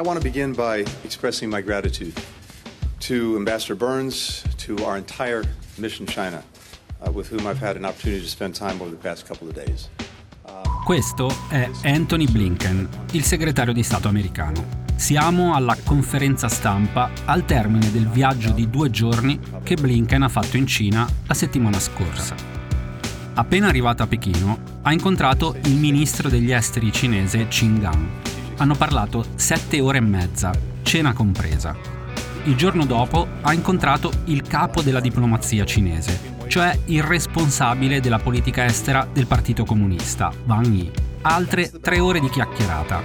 I want to begin by expressing my gratitude to Ambassador Burns, to our entire mission China, uh, with whom I've had an opportunity to spend time over the past couple of days. Questo è Anthony Blinken, il segretario di Stato americano. Siamo alla conferenza stampa al termine del viaggio di due giorni che Blinken ha fatto in Cina la settimana scorsa. Appena arrivato a Pechino, ha incontrato il ministro degli esteri cinese Qin Gang. Hanno parlato sette ore e mezza, cena compresa. Il giorno dopo ha incontrato il capo della diplomazia cinese, cioè il responsabile della politica estera del Partito Comunista, Wang Yi. Altre tre ore di chiacchierata.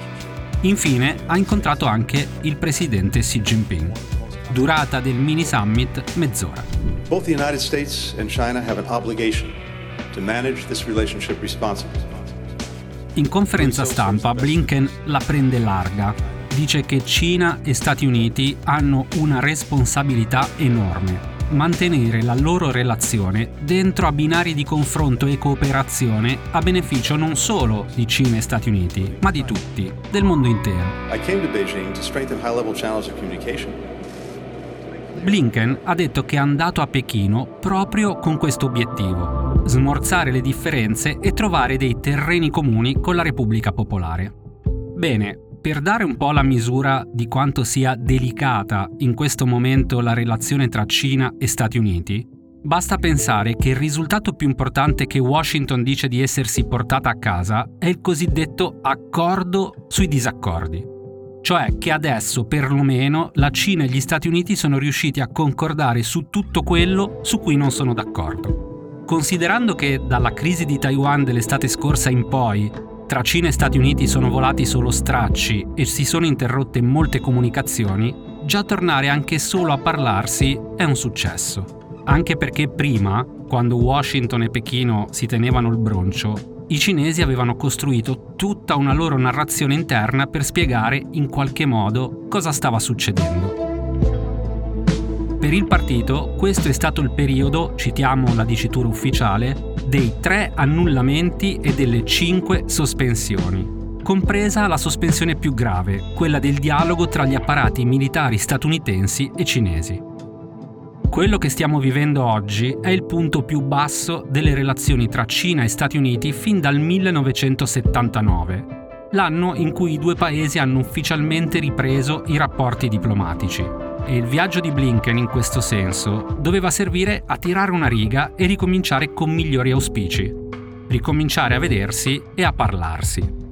Infine ha incontrato anche il presidente Xi Jinping. Durata del mini summit mezz'ora. Both the United States and China have an obligation to manage this relationship responsibly. In conferenza stampa Blinken la prende larga. Dice che Cina e Stati Uniti hanno una responsabilità enorme mantenere la loro relazione dentro a binari di confronto e cooperazione a beneficio non solo di Cina e Stati Uniti, ma di tutti, del mondo intero. Blinken ha detto che è andato a Pechino proprio con questo obiettivo, smorzare le differenze e trovare dei terreni comuni con la Repubblica Popolare. Bene, per dare un po' la misura di quanto sia delicata in questo momento la relazione tra Cina e Stati Uniti, basta pensare che il risultato più importante che Washington dice di essersi portata a casa è il cosiddetto accordo sui disaccordi. Cioè che adesso perlomeno la Cina e gli Stati Uniti sono riusciti a concordare su tutto quello su cui non sono d'accordo. Considerando che dalla crisi di Taiwan dell'estate scorsa in poi tra Cina e Stati Uniti sono volati solo stracci e si sono interrotte molte comunicazioni, già tornare anche solo a parlarsi è un successo. Anche perché prima, quando Washington e Pechino si tenevano il broncio, i cinesi avevano costruito tutta una loro narrazione interna per spiegare in qualche modo cosa stava succedendo. Per il partito questo è stato il periodo, citiamo la dicitura ufficiale, dei tre annullamenti e delle cinque sospensioni, compresa la sospensione più grave, quella del dialogo tra gli apparati militari statunitensi e cinesi. Quello che stiamo vivendo oggi è il punto più basso delle relazioni tra Cina e Stati Uniti fin dal 1979, l'anno in cui i due paesi hanno ufficialmente ripreso i rapporti diplomatici e il viaggio di Blinken in questo senso doveva servire a tirare una riga e ricominciare con migliori auspici, ricominciare a vedersi e a parlarsi.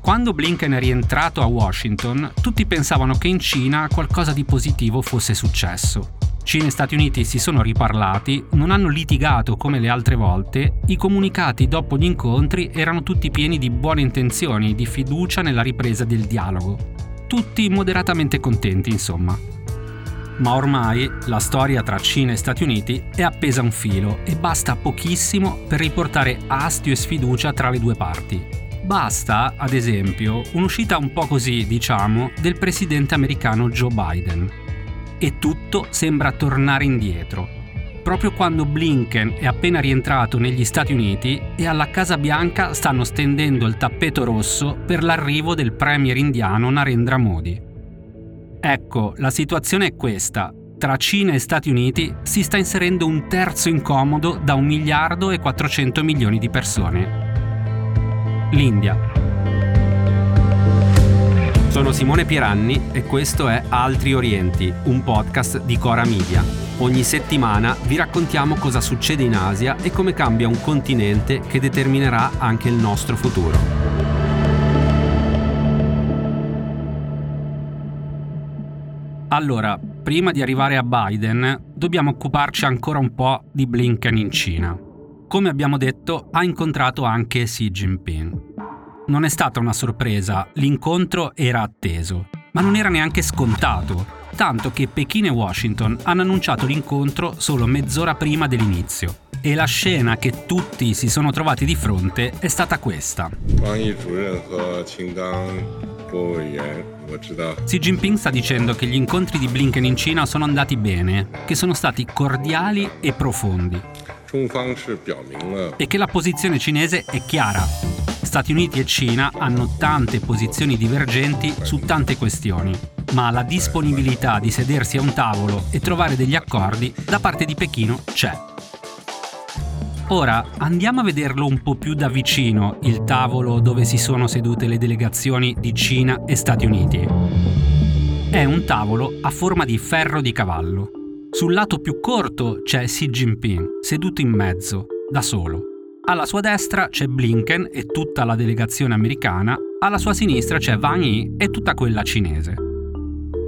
Quando Blinken è rientrato a Washington, tutti pensavano che in Cina qualcosa di positivo fosse successo. Cina e Stati Uniti si sono riparlati, non hanno litigato come le altre volte, i comunicati dopo gli incontri erano tutti pieni di buone intenzioni, di fiducia nella ripresa del dialogo tutti moderatamente contenti, insomma. Ma ormai la storia tra Cina e Stati Uniti è appesa a un filo e basta pochissimo per riportare astio e sfiducia tra le due parti. Basta, ad esempio, un'uscita un po' così, diciamo, del presidente americano Joe Biden. E tutto sembra tornare indietro, proprio quando Blinken è appena rientrato negli Stati Uniti e alla Casa Bianca stanno stendendo il tappeto rosso per l'arrivo del premier indiano Narendra Modi. Ecco, la situazione è questa. Tra Cina e Stati Uniti si sta inserendo un terzo incomodo da un miliardo e 400 milioni di persone. L'India. Sono Simone Pieranni e questo è Altri Orienti, un podcast di Cora Media. Ogni settimana vi raccontiamo cosa succede in Asia e come cambia un continente che determinerà anche il nostro futuro. Allora, prima di arrivare a Biden, dobbiamo occuparci ancora un po' di Blinken in Cina. Come abbiamo detto, ha incontrato anche Xi Jinping. Non è stata una sorpresa, l'incontro era atteso, ma non era neanche scontato tanto che Pechino e Washington hanno annunciato l'incontro solo mezz'ora prima dell'inizio. E la scena che tutti si sono trovati di fronte è stata questa. Xi Jinping sta dicendo che gli incontri di Blinken in Cina sono andati bene, che sono stati cordiali e profondi. E che la posizione cinese è chiara. Stati Uniti e Cina hanno tante posizioni divergenti su tante questioni, ma la disponibilità di sedersi a un tavolo e trovare degli accordi da parte di Pechino c'è. Ora andiamo a vederlo un po' più da vicino, il tavolo dove si sono sedute le delegazioni di Cina e Stati Uniti. È un tavolo a forma di ferro di cavallo. Sul lato più corto c'è Xi Jinping, seduto in mezzo, da solo. Alla sua destra c'è Blinken e tutta la delegazione americana, alla sua sinistra c'è Wang Yi e tutta quella cinese.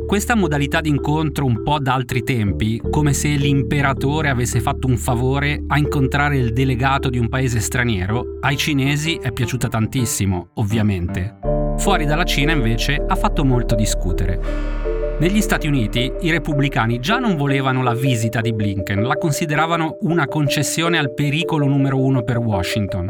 Questa modalità di incontro un po' da altri tempi, come se l'imperatore avesse fatto un favore a incontrare il delegato di un paese straniero, ai cinesi è piaciuta tantissimo, ovviamente. Fuori dalla Cina invece ha fatto molto discutere. Negli Stati Uniti i repubblicani già non volevano la visita di Blinken, la consideravano una concessione al pericolo numero uno per Washington.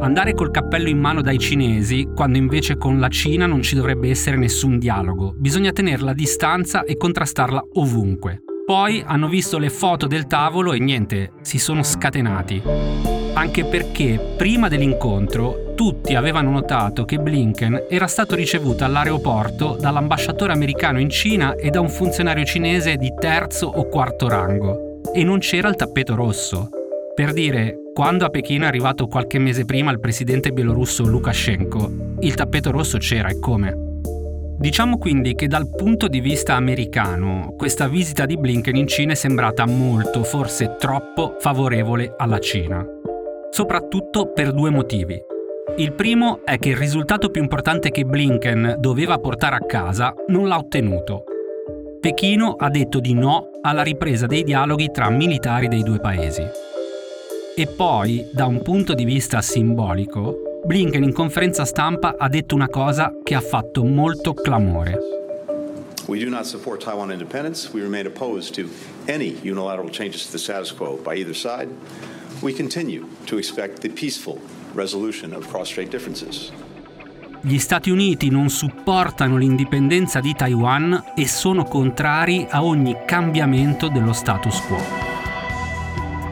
Andare col cappello in mano dai cinesi, quando invece con la Cina non ci dovrebbe essere nessun dialogo. Bisogna tenerla a distanza e contrastarla ovunque. Poi hanno visto le foto del tavolo e niente, si sono scatenati. Anche perché prima dell'incontro tutti avevano notato che Blinken era stato ricevuto all'aeroporto dall'ambasciatore americano in Cina e da un funzionario cinese di terzo o quarto rango. E non c'era il tappeto rosso. Per dire, quando a Pechino è arrivato qualche mese prima il presidente bielorusso Lukashenko, il tappeto rosso c'era e come. Diciamo quindi che dal punto di vista americano, questa visita di Blinken in Cina è sembrata molto, forse troppo, favorevole alla Cina. Soprattutto per due motivi. Il primo è che il risultato più importante che Blinken doveva portare a casa non l'ha ottenuto. Pechino ha detto di no alla ripresa dei dialoghi tra militari dei due paesi. E poi, da un punto di vista simbolico, Blinken in conferenza stampa ha detto una cosa che ha fatto molto clamore. We do not support Taiwan independence. We remain opposed to any unilateral changes to the status quo by either side. We continue to expect the peaceful resolution of cross-strait differences. Gli Stati Uniti non supportano l'indipendenza di Taiwan e sono contrari a ogni cambiamento dello status quo.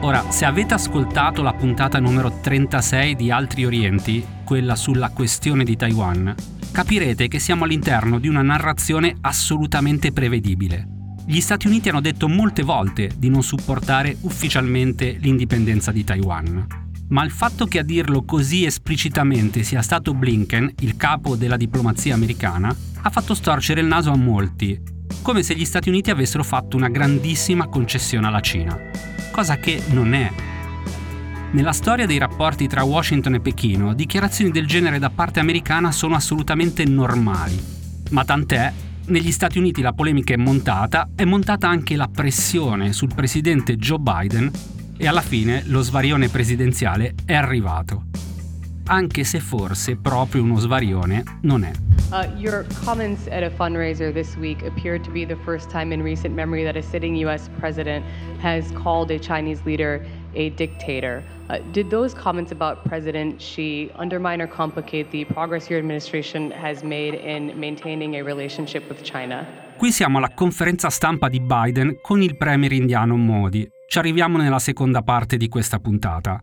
Ora, se avete ascoltato la puntata numero 36 di Altri Orienti, quella sulla questione di Taiwan, capirete che siamo all'interno di una narrazione assolutamente prevedibile. Gli Stati Uniti hanno detto molte volte di non supportare ufficialmente l'indipendenza di Taiwan. Ma il fatto che a dirlo così esplicitamente sia stato Blinken, il capo della diplomazia americana, ha fatto storcere il naso a molti, come se gli Stati Uniti avessero fatto una grandissima concessione alla Cina cosa che non è. Nella storia dei rapporti tra Washington e Pechino, dichiarazioni del genere da parte americana sono assolutamente normali. Ma tant'è, negli Stati Uniti la polemica è montata, è montata anche la pressione sul presidente Joe Biden e alla fine lo svarione presidenziale è arrivato. Anche se forse proprio uno svarione non è. Uh, your comments at a fundraiser this week appeared to be the first time in recent memory that a sitting U.S. president has called a Chinese leader a dictator. Uh, did those comments about President Xi undermine or complicate the progress your administration has made in maintaining a relationship with China? Qui siamo alla conferenza stampa di Biden con il premier indiano Modi. Ci arriviamo nella seconda parte di questa puntata.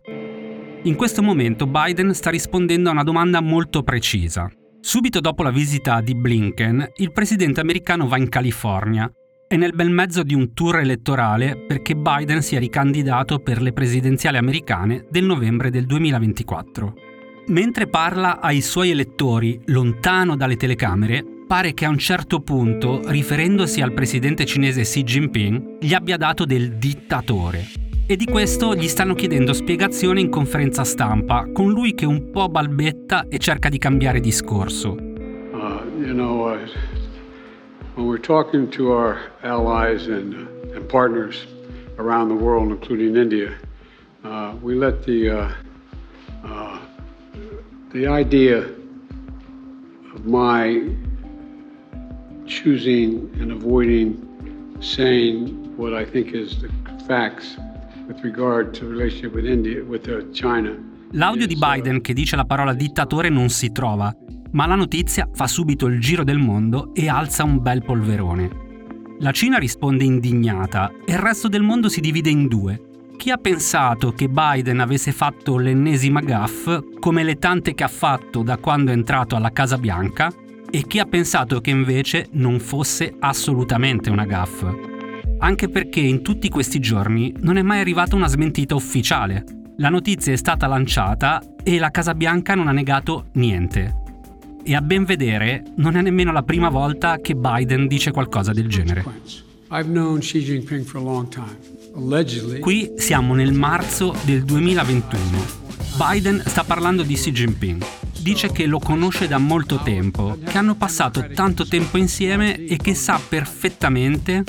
In questo momento Biden sta rispondendo a una domanda molto precisa. Subito dopo la visita di Blinken, il presidente americano va in California. È nel bel mezzo di un tour elettorale perché Biden sia ricandidato per le presidenziali americane del novembre del 2024. Mentre parla ai suoi elettori lontano dalle telecamere, pare che a un certo punto, riferendosi al presidente cinese Xi Jinping, gli abbia dato del dittatore e di questo gli stanno chiedendo spiegazioni in conferenza stampa, con lui che un po' balbetta e cerca di cambiare discorso. Uh, you know, uh, when we're talking to our allies and, uh, and partners around the world, including India, uh, we let the uh, uh, the idea of my choosing and avoiding saying what I think is the facts L'audio di Biden che dice la parola dittatore non si trova, ma la notizia fa subito il giro del mondo e alza un bel polverone. La Cina risponde indignata e il resto del mondo si divide in due. chi ha pensato che Biden avesse fatto l'ennesima gaff, come le tante che ha fatto da quando è entrato alla Casa Bianca, e chi ha pensato che invece non fosse assolutamente una gaff. Anche perché in tutti questi giorni non è mai arrivata una smentita ufficiale. La notizia è stata lanciata e la Casa Bianca non ha negato niente. E a ben vedere non è nemmeno la prima volta che Biden dice qualcosa del genere. Qui siamo nel marzo del 2021. Biden sta parlando di Xi Jinping. Dice che lo conosce da molto tempo, che hanno passato tanto tempo insieme e che sa perfettamente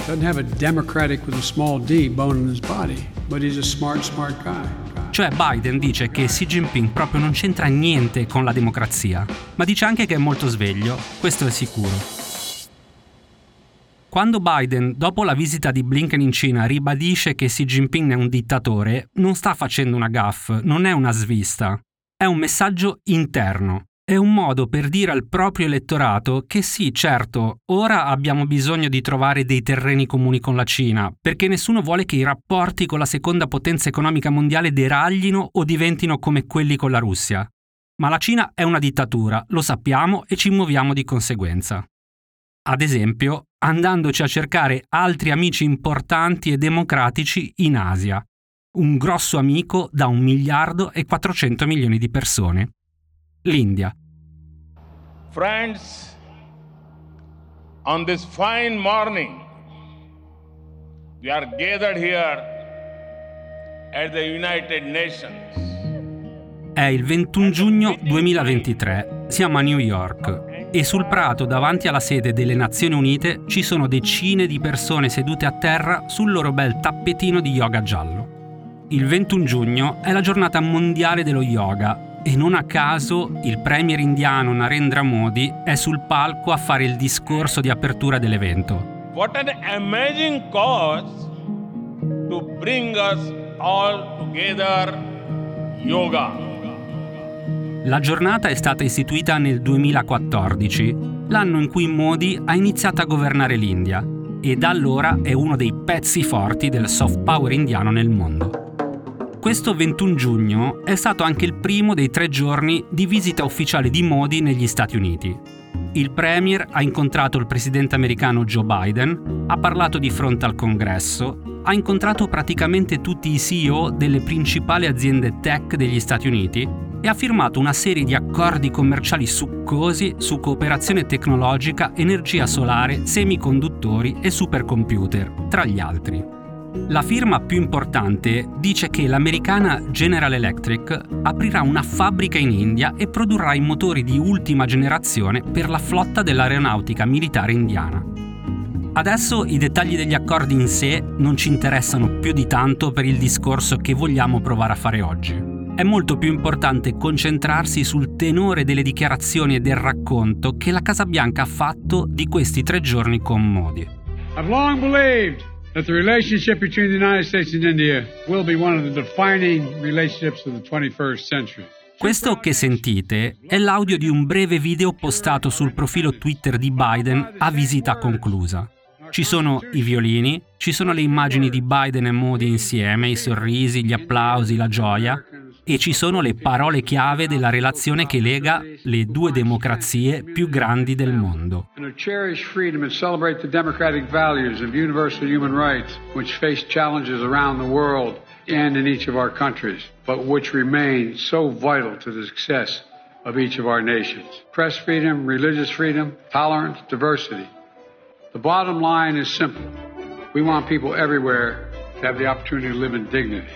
cioè Biden dice che Xi Jinping proprio non c'entra niente con la democrazia, ma dice anche che è molto sveglio, questo è sicuro. Quando Biden, dopo la visita di Blinken in Cina, ribadisce che Xi Jinping è un dittatore, non sta facendo una gaffe, non è una svista. È un messaggio interno. È un modo per dire al proprio elettorato che sì, certo, ora abbiamo bisogno di trovare dei terreni comuni con la Cina, perché nessuno vuole che i rapporti con la seconda potenza economica mondiale deraglino o diventino come quelli con la Russia. Ma la Cina è una dittatura, lo sappiamo e ci muoviamo di conseguenza. Ad esempio, andandoci a cercare altri amici importanti e democratici in Asia, un grosso amico da un miliardo e 400 milioni di persone. L'India. Friends, on this fine morning, we are gathered here at the United Nations. È il 21 giugno 2023, siamo a New York e sul prato davanti alla sede delle Nazioni Unite ci sono decine di persone sedute a terra sul loro bel tappetino di yoga giallo. Il 21 giugno è la giornata mondiale dello yoga e non a caso il premier indiano Narendra Modi è sul palco a fare il discorso di apertura dell'evento. What an amazing cause to bring us all together yoga. La giornata è stata istituita nel 2014, l'anno in cui Modi ha iniziato a governare l'India e da allora è uno dei pezzi forti del soft power indiano nel mondo. Questo 21 giugno è stato anche il primo dei tre giorni di visita ufficiale di Modi negli Stati Uniti. Il Premier ha incontrato il presidente americano Joe Biden, ha parlato di fronte al Congresso, ha incontrato praticamente tutti i CEO delle principali aziende tech degli Stati Uniti e ha firmato una serie di accordi commerciali succosi su cooperazione tecnologica, energia solare, semiconduttori e supercomputer, tra gli altri. La firma più importante dice che l'americana General Electric aprirà una fabbrica in India e produrrà i motori di ultima generazione per la flotta dell'aeronautica militare indiana. Adesso i dettagli degli accordi in sé non ci interessano più di tanto per il discorso che vogliamo provare a fare oggi. È molto più importante concentrarsi sul tenore delle dichiarazioni e del racconto che la Casa Bianca ha fatto di questi tre giorni con Modi. I've long believed that the relationship between the United States and India will be one of the defining relationships of the 21st century. Questo che sentite è l'audio di un breve video postato sul profilo Twitter di Biden a visita conclusa. Ci sono i violini, ci sono le immagini di Biden e Modi insieme, i sorrisi, gli applausi, la gioia, e ci sono le parole chiave della relazione che lega le due democrazie più grandi del mondo. and in each of our countries, but which remain so vital to the success of each of our nations. Press freedom, religious freedom, tolerance, diversity. The bottom line is simple. We want people everywhere to have the opportunity to live in dignity.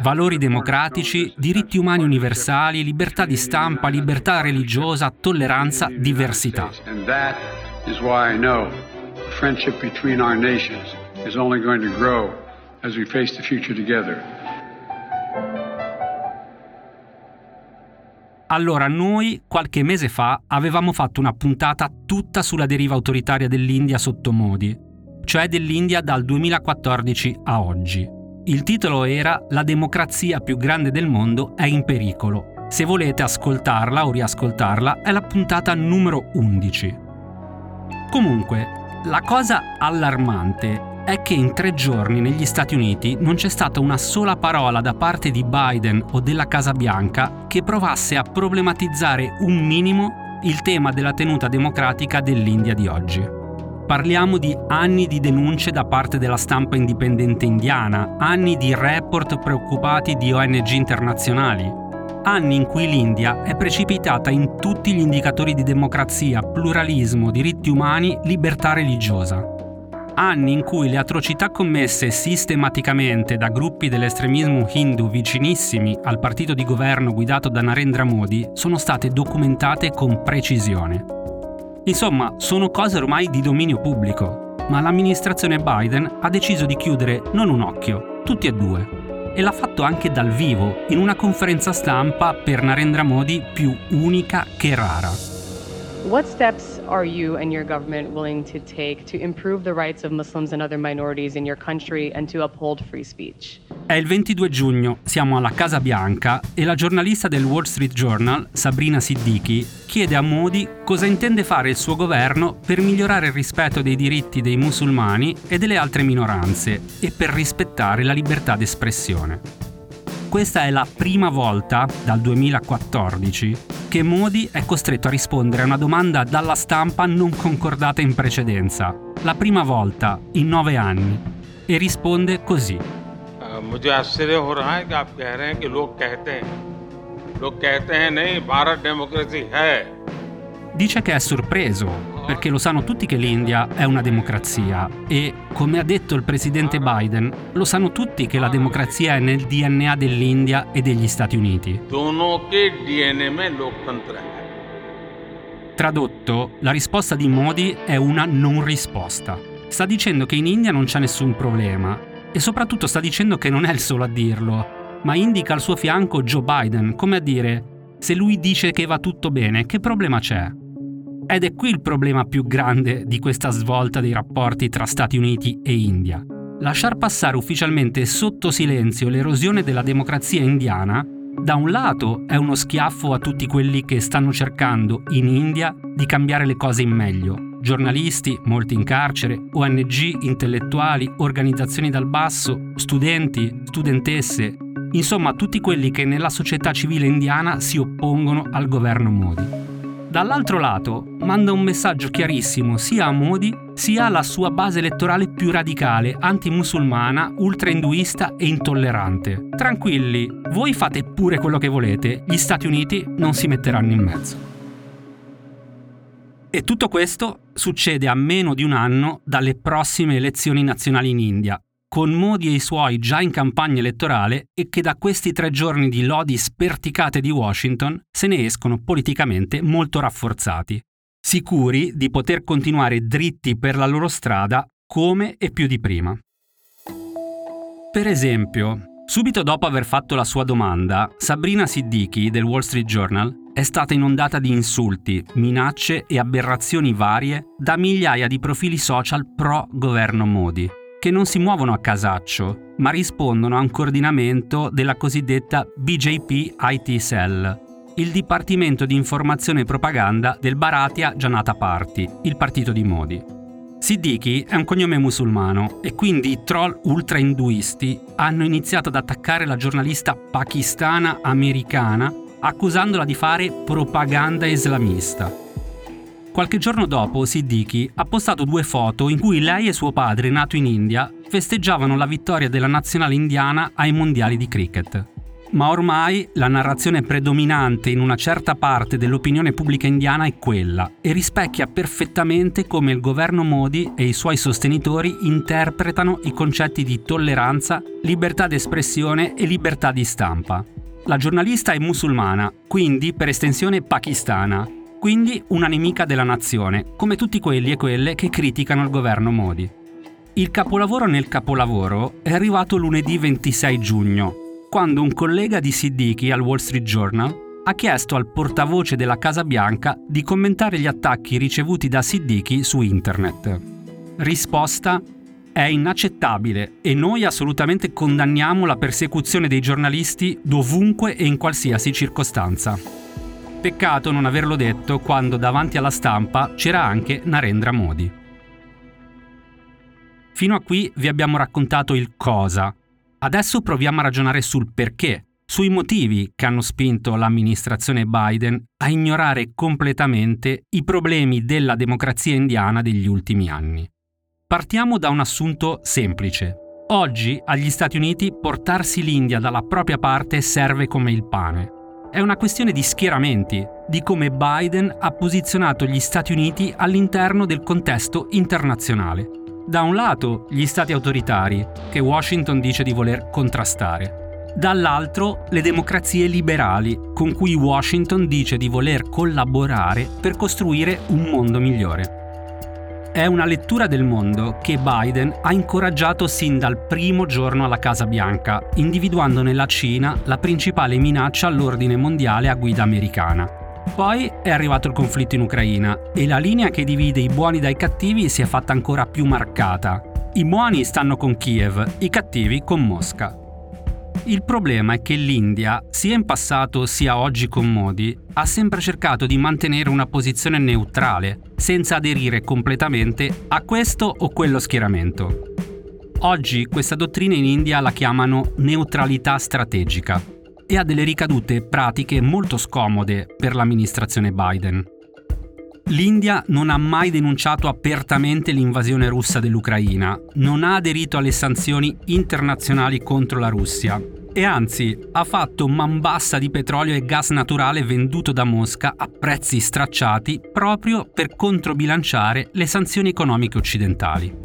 Valori democratici, diritti umani universali, libertà di stampa, libertà religiosa, tolleranza, diversità. Allora, noi qualche mese fa avevamo fatto una puntata tutta sulla deriva autoritaria dell'India sotto Modi, cioè dell'India dal 2014 a oggi. Il titolo era La democrazia più grande del mondo è in pericolo. Se volete ascoltarla o riascoltarla, è la puntata numero 11. Comunque, la cosa allarmante è che in tre giorni negli Stati Uniti non c'è stata una sola parola da parte di Biden o della Casa Bianca che provasse a problematizzare un minimo il tema della tenuta democratica dell'India di oggi. Parliamo di anni di denunce da parte della stampa indipendente indiana, anni di report preoccupati di ONG internazionali, anni in cui l'India è precipitata in tutti gli indicatori di democrazia, pluralismo, diritti umani, libertà religiosa anni in cui le atrocità commesse sistematicamente da gruppi dell'estremismo hindu vicinissimi al partito di governo guidato da Narendra Modi sono state documentate con precisione. Insomma, sono cose ormai di dominio pubblico, ma l'amministrazione Biden ha deciso di chiudere non un occhio, tutti e due. E l'ha fatto anche dal vivo, in una conferenza stampa per Narendra Modi più unica che rara. What steps are you and your government willing to take to improve the rights of Muslims and other minorities in your country and to uphold free speech? È il 22 giugno, siamo alla Casa Bianca e la giornalista del Wall Street Journal, Sabrina Siddiqui, chiede a Modi cosa intende fare il suo governo per migliorare il rispetto dei diritti dei musulmani e delle altre minoranze e per rispettare la libertà d'espressione. Questa è la prima volta dal 2014 che Modi è costretto a rispondere a una domanda dalla stampa non concordata in precedenza. La prima volta in nove anni. E risponde così. मुझे आश्चर्य हो रहा है कि आप कह रहे हैं कि लोग कहते हैं लोग कहते हैं नहीं भारत डेमोक्रेसी है Dice che è sorpreso, perché lo sanno tutti che l'India è una democrazia e, come ha detto il presidente Biden, lo sanno tutti che la democrazia è nel DNA dell'India e degli Stati Uniti. Tradotto, la risposta di Modi è una non risposta. Sta dicendo che in India non c'è nessun problema e soprattutto sta dicendo che non è il solo a dirlo, ma indica al suo fianco Joe Biden, come a dire, se lui dice che va tutto bene, che problema c'è? Ed è qui il problema più grande di questa svolta dei rapporti tra Stati Uniti e India. Lasciar passare ufficialmente sotto silenzio l'erosione della democrazia indiana, da un lato è uno schiaffo a tutti quelli che stanno cercando in India di cambiare le cose in meglio. Giornalisti, molti in carcere, ONG, intellettuali, organizzazioni dal basso, studenti, studentesse, insomma tutti quelli che nella società civile indiana si oppongono al governo Modi. Dall'altro lato, manda un messaggio chiarissimo sia a Modi sia alla sua base elettorale più radicale, antimusulmana, ultra-induista e intollerante. Tranquilli, voi fate pure quello che volete, gli Stati Uniti non si metteranno in mezzo. E tutto questo succede a meno di un anno dalle prossime elezioni nazionali in India, con Modi e i suoi già in campagna elettorale e che da questi tre giorni di lodi sperticate di Washington se ne escono politicamente molto rafforzati, sicuri di poter continuare dritti per la loro strada come e più di prima. Per esempio, subito dopo aver fatto la sua domanda, Sabrina Siddiqui del Wall Street Journal è stata inondata di insulti, minacce e aberrazioni varie da migliaia di profili social pro governo Modi che non si muovono a casaccio, ma rispondono a un coordinamento della cosiddetta BJP IT Cell, il Dipartimento di Informazione e Propaganda del Bharatiya Janata Party, il partito di Modi. Siddiqui è un cognome musulmano e quindi i troll ultra-induisti hanno iniziato ad attaccare la giornalista pakistana americana accusandola di fare propaganda islamista. Qualche giorno dopo, Siddiqui ha postato due foto in cui lei e suo padre, nato in India, festeggiavano la vittoria della nazionale indiana ai mondiali di cricket. Ma ormai la narrazione predominante in una certa parte dell'opinione pubblica indiana è quella e rispecchia perfettamente come il governo Modi e i suoi sostenitori interpretano i concetti di tolleranza, libertà d'espressione e libertà di stampa. La giornalista è musulmana, quindi per estensione pakistana, quindi una nemica della nazione, come tutti quelli e quelle che criticano il governo Modi. Il capolavoro nel capolavoro è arrivato lunedì 26 giugno, quando un collega di Siddiqui al Wall Street Journal ha chiesto al portavoce della Casa Bianca di commentare gli attacchi ricevuti da Siddiqui su internet. Risposta è inaccettabile e noi assolutamente condanniamo la persecuzione dei giornalisti dovunque e in qualsiasi circostanza. Peccato non averlo detto quando davanti alla stampa c'era anche Narendra Modi. Fino a qui vi abbiamo raccontato il cosa. Adesso proviamo a ragionare sul perché, sui motivi che hanno spinto l'amministrazione Biden a ignorare completamente i problemi della democrazia indiana degli ultimi anni. Partiamo da un assunto semplice. Oggi agli Stati Uniti portarsi l'India dalla propria parte serve come il pane. È una questione di schieramenti, di come Biden ha posizionato gli Stati Uniti all'interno del contesto internazionale. Da un lato gli stati autoritari, che Washington dice di voler contrastare, dall'altro le democrazie liberali, con cui Washington dice di voler collaborare per costruire un mondo migliore. È una lettura del mondo che Biden ha incoraggiato sin dal primo giorno alla Casa Bianca, individuando nella Cina la principale minaccia all'ordine mondiale a guida americana. Poi è arrivato il conflitto in Ucraina e la linea che divide i buoni dai cattivi si è fatta ancora più marcata. I buoni stanno con Kiev, i cattivi con Mosca. Il problema è che l'India, sia in passato sia oggi con Modi, ha sempre cercato di mantenere una posizione neutrale, senza aderire completamente a questo o quello schieramento. Oggi questa dottrina in India la chiamano neutralità strategica e ha delle ricadute pratiche molto scomode per l'amministrazione Biden. L'India non ha mai denunciato apertamente l'invasione russa dell'Ucraina, non ha aderito alle sanzioni internazionali contro la Russia e anzi ha fatto man bassa di petrolio e gas naturale venduto da Mosca a prezzi stracciati proprio per controbilanciare le sanzioni economiche occidentali.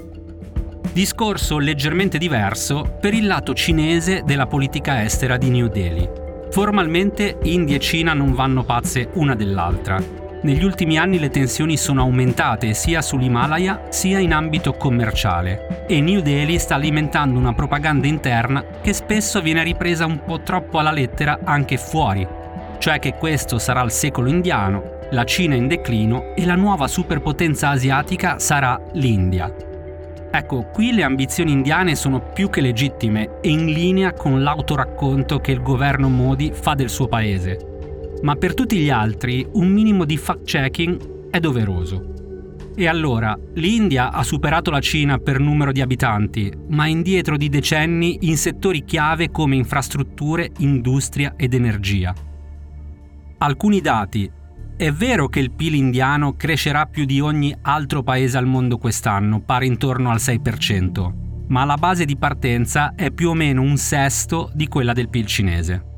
Discorso leggermente diverso per il lato cinese della politica estera di New Delhi. Formalmente India e Cina non vanno pazze una dell'altra, negli ultimi anni le tensioni sono aumentate sia sull'Himalaya sia in ambito commerciale. E New Delhi sta alimentando una propaganda interna che spesso viene ripresa un po' troppo alla lettera anche fuori, cioè che questo sarà il secolo indiano, la Cina in declino e la nuova superpotenza asiatica sarà l'India. Ecco, qui le ambizioni indiane sono più che legittime e in linea con l'autoracconto che il governo Modi fa del suo paese ma per tutti gli altri un minimo di fact-checking è doveroso. E allora, l'India ha superato la Cina per numero di abitanti, ma è indietro di decenni in settori chiave come infrastrutture, industria ed energia. Alcuni dati. È vero che il PIL indiano crescerà più di ogni altro paese al mondo quest'anno, pari intorno al 6%, ma la base di partenza è più o meno un sesto di quella del PIL cinese.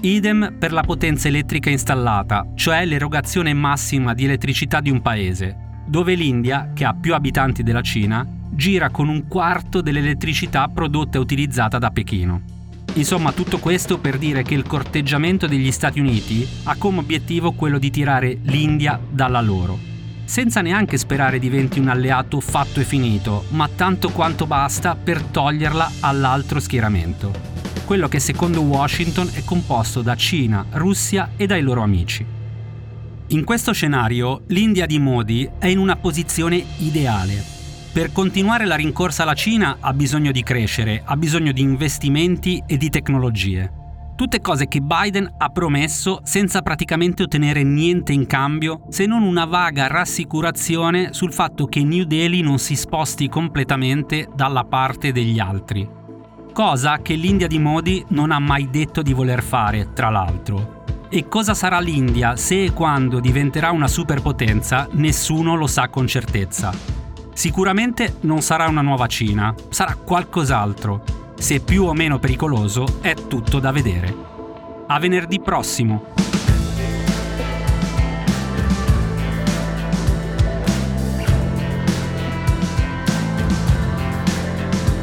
Idem per la potenza elettrica installata, cioè l'erogazione massima di elettricità di un paese, dove l'India, che ha più abitanti della Cina, gira con un quarto dell'elettricità prodotta e utilizzata da Pechino. Insomma, tutto questo per dire che il corteggiamento degli Stati Uniti ha come obiettivo quello di tirare l'India dalla loro, senza neanche sperare diventi un alleato fatto e finito, ma tanto quanto basta per toglierla all'altro schieramento quello che secondo Washington è composto da Cina, Russia e dai loro amici. In questo scenario l'India di Modi è in una posizione ideale. Per continuare la rincorsa alla Cina ha bisogno di crescere, ha bisogno di investimenti e di tecnologie. Tutte cose che Biden ha promesso senza praticamente ottenere niente in cambio se non una vaga rassicurazione sul fatto che New Delhi non si sposti completamente dalla parte degli altri cosa che l'India di Modi non ha mai detto di voler fare, tra l'altro. E cosa sarà l'India se e quando diventerà una superpotenza, nessuno lo sa con certezza. Sicuramente non sarà una nuova Cina, sarà qualcos'altro. Se più o meno pericoloso è tutto da vedere. A venerdì prossimo!